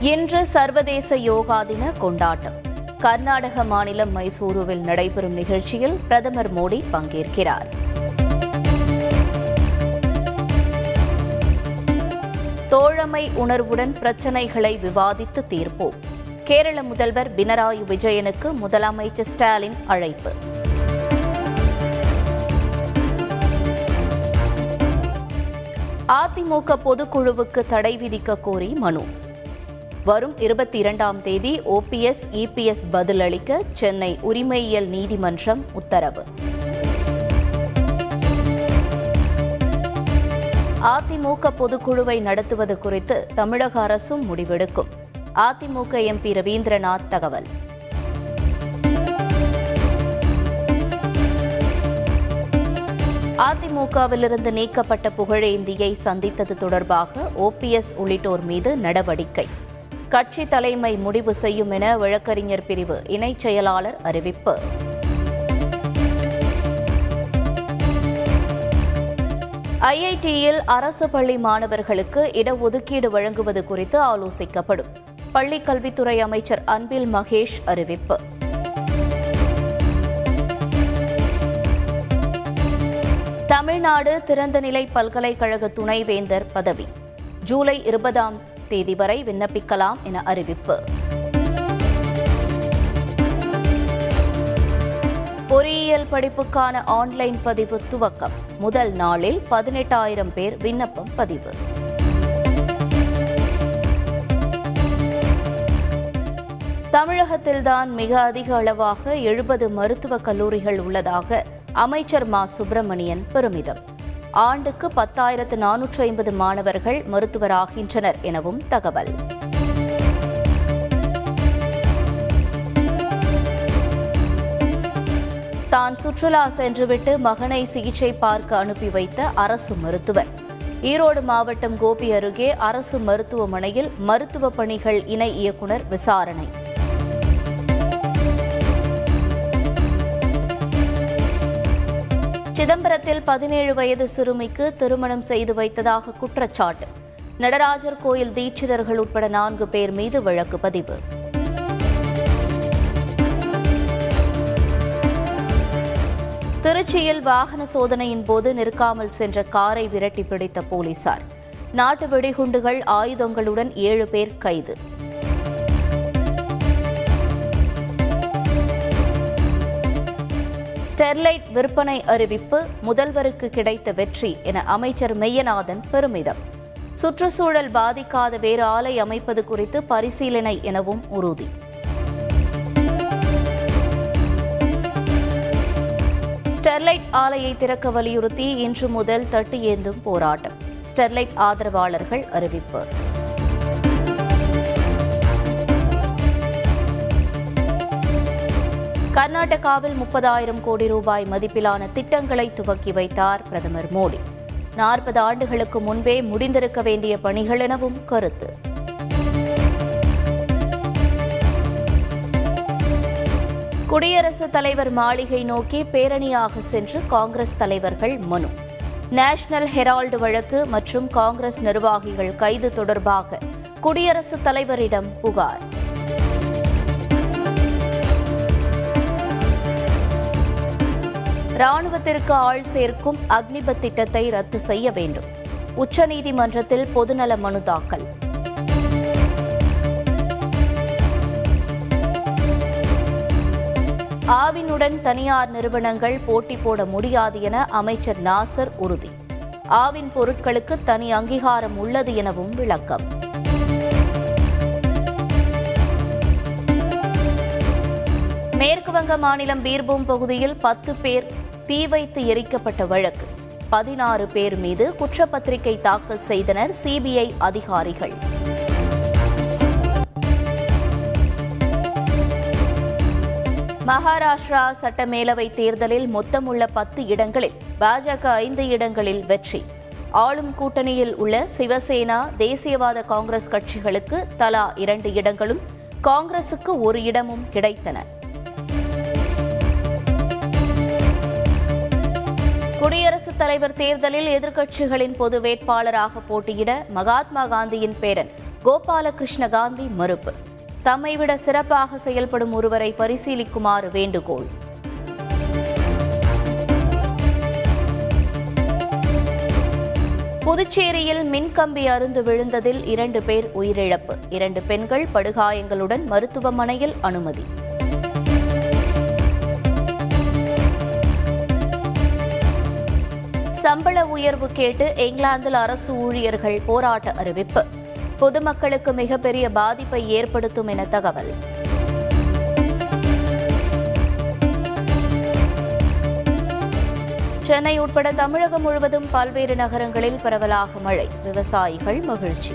இன்று சர்வதேச யோகா தின கொண்டாட்டம். கர்நாடக மாநிலம் மைசூருவில் நடைபெறும் நிகழ்ச்சியில் பிரதமர் மோடி பங்கேற்கிறார். தோழமை உணர்வுடன் பிரச்சனைகளை விவாதித்து தீர்ப்போம். கேரள முதல்வர் பினராயி விஜயனுக்கு முதலமைச்சர் ஸ்டாலின் அழைப்பு. அதிமுக பொதுக்குழுவுக்கு தடை விதிக்க கோரி மனு. வரும் இருபத்தி இரண்டாம் தேதி ஓபிஎஸ் இபிஎஸ் பதிலளிக்க சென்னை உரிமையியல் நீதிமன்றம் உத்தரவு. அதிமுக பொதுக்குழுவை நடத்துவது குறித்து தமிழக அரசும் முடிவெடுக்கும். அதிமுக எம்பி ரவீந்திரநாத் தகவல். அதிமுகவிலிருந்து நீக்கப்பட்ட புகழேந்தியை சந்தித்தது தொடர்பாக ஓபிஎஸ் உள்ளிட்டோர் மீது நடவடிக்கை. கட்சி தலைமை முடிவு செய்யும் என வழக்கறிஞர் பிரிவு இணைச் செயலாளர் அறிவிப்பு. ஐஐடியில் அரசு பள்ளி மாணவர்களுக்கு இடஒதுக்கீடு வழங்குவது குறித்து ஆலோசிக்கப்படும். பள்ளிக் கல்வித்துறை அமைச்சர் அன்பில் மகேஷ் அறிவிப்பு. தமிழ்நாடு திறந்தநிலை பல்கலைக்கழக துணைவேந்தர் பதவி. ஜூலை இருபதாம் தேதி வரை விண்ணப்பிக்கலாம் என அறிவிப்பு. பொறியியல் படிப்புக்கான ஆன்லைன் பதிவு துவக்கம். முதல் நாளில் பதினெட்டாயிரம் பேர் விண்ணப்பம் பதிவு. தமிழகத்தில்தான் மிக அதிக அளவாக எழுபது மருத்துவக் கல்லூரிகள் உள்ளதாக அமைச்சர் மா. சுப்பிரமணியன் பெருமிதம். ஆண்டுக்கு பத்தாயிரத்து நானூற்று ஐம்பது மாணவர்கள் மருத்துவராகின்றனர் எனவும் தகவல். தான் சுற்றுலா சென்றுவிட்டு மகனை சிகிச்சை பார்க்க அனுப்பி வைத்த அரசு மருத்துவர். ஈரோடு மாவட்டம் கோபி அருகே அரசு மருத்துவமனையில் மருத்துவ பணிகள் இணை இயக்குநர் விசாரணை. சிதம்பரத்தில் பதினேழு வயது சிறுமிக்கு திருமணம் செய்து வைத்ததாக குற்றச்சாட்டு. நடராஜர் கோயில் தீட்சிதர்கள் உட்பட நான்கு பேர் மீது வழக்கு பதிவு. திருச்சியில் வாகன சோதனையின் போது நிற்காமல் சென்ற காரை விரட்டி பிடித்த போலீசார். நாட்டு வெடிகுண்டுகள் ஆயுதங்களுடன் ஏழு பேர் கைது. ஸ்டெர்லைட் விற்பனை அறிவிப்பு முதல்வருக்கு கிடைத்த வெற்றி என அமைச்சர் மெய்யநாதன் பெருமிதம். சுற்றுச்சூழல் பாதிக்காத வேறு ஆலை அமைப்பது குறித்து பரிசீலனை எனவும் உறுதி. ஸ்டெர்லைட் ஆலையை திறக்க வலியுறுத்தி இன்று முதல் தட்டு ஏந்தும் போராட்டம். ஸ்டெர்லைட் ஆதரவாளர்கள் அறிவிப்பு. கர்நாடகாவில் முப்பதாயிரம் கோடி ரூபாய் மதிப்பிலான திட்டங்களை துவக்கி வைத்தார் பிரதமர் மோடி. நாற்பது ஆண்டுகளுக்கு முன்பே முடிந்திருக்க வேண்டிய பணிகள் எனவும் கருத்து. குடியரசுத் தலைவர் மாளிகை நோக்கி பேரணியாக சென்று காங்கிரஸ் தலைவர்கள் மனு. நேஷனல் ஹெரால்டு வழக்கு மற்றும் காங்கிரஸ் நிர்வாகிகள் கைது தொடர்பாக குடியரசுத் தலைவரிடம் புகார். ராணுவத்திற்கு ஆள் சேர்க்கும் அக்னிபத் திட்டத்தை ரத்து செய்ய வேண்டும். உச்சநீதிமன்றத்தில் பொதுநல மனு தாக்கல். ஆவினுடன் தனியார் நிறுவனங்கள் போட்டி போட முடியாது என அமைச்சர் நாசர் உறுதி. ஆவின் பொருட்களுக்கு தனி அங்கீகாரம் உள்ளது எனவும் விளக்கம். மேற்கு வங்க மாநிலம் பீர்பூம் பகுதியில் பத்து பேர் தீ வைத்து எரிக்கப்பட்ட வழக்கு. பதினாறு பேர் மீது குற்றப்பத்திரிகை தாக்கல் செய்தனர் சிபிஐ அதிகாரிகள். மகாராஷ்டிரா சட்டமேலவை தேர்தலில் மொத்தமுள்ள பத்து இடங்களில் பாஜக ஐந்து இடங்களில் வெற்றி. ஆளும் கூட்டணியில் உள்ள சிவசேனா தேசியவாத காங்கிரஸ் கட்சிகளுக்கு தலா இரண்டு இடங்களும் காங்கிரசுக்கு ஒரு இடமும் கிடைத்தன. குடியரசுத் தலைவர் தேர்தலில் எதிர்க்கட்சிகளின் பொது வேட்பாளராக போட்டியிட மகாத்மா காந்தியின் பேரன் கோபாலகிருஷ்ண காந்தி மறுப்பு. தம்மை விட சிறப்பாக செயல்படும் ஒருவரை பரிசீலிக்குமாறு வேண்டுகோள். புதுச்சேரியில் மின்கம்பி அருந்து விழுந்ததில் இரண்டு பேர் உயிரிழப்பு. இரண்டு பெண்கள் படுகாயங்களுடன் மருத்துவமனையில் அனுமதி. சம்பள உயர்வு கேட்டு இங்கிலாந்தில் அரசு ஊழியர்கள் போராட்ட அறிவிப்பு. பொதுமக்களுக்கு மிகப்பெரிய பாதிப்பை ஏற்படுத்தும் என தகவல். சென்னை உட்பட தமிழகம் முழுவதும் பல்வேறு நகரங்களில் பரவலாக மழை விவசாயிகள் மகிழ்ச்சி.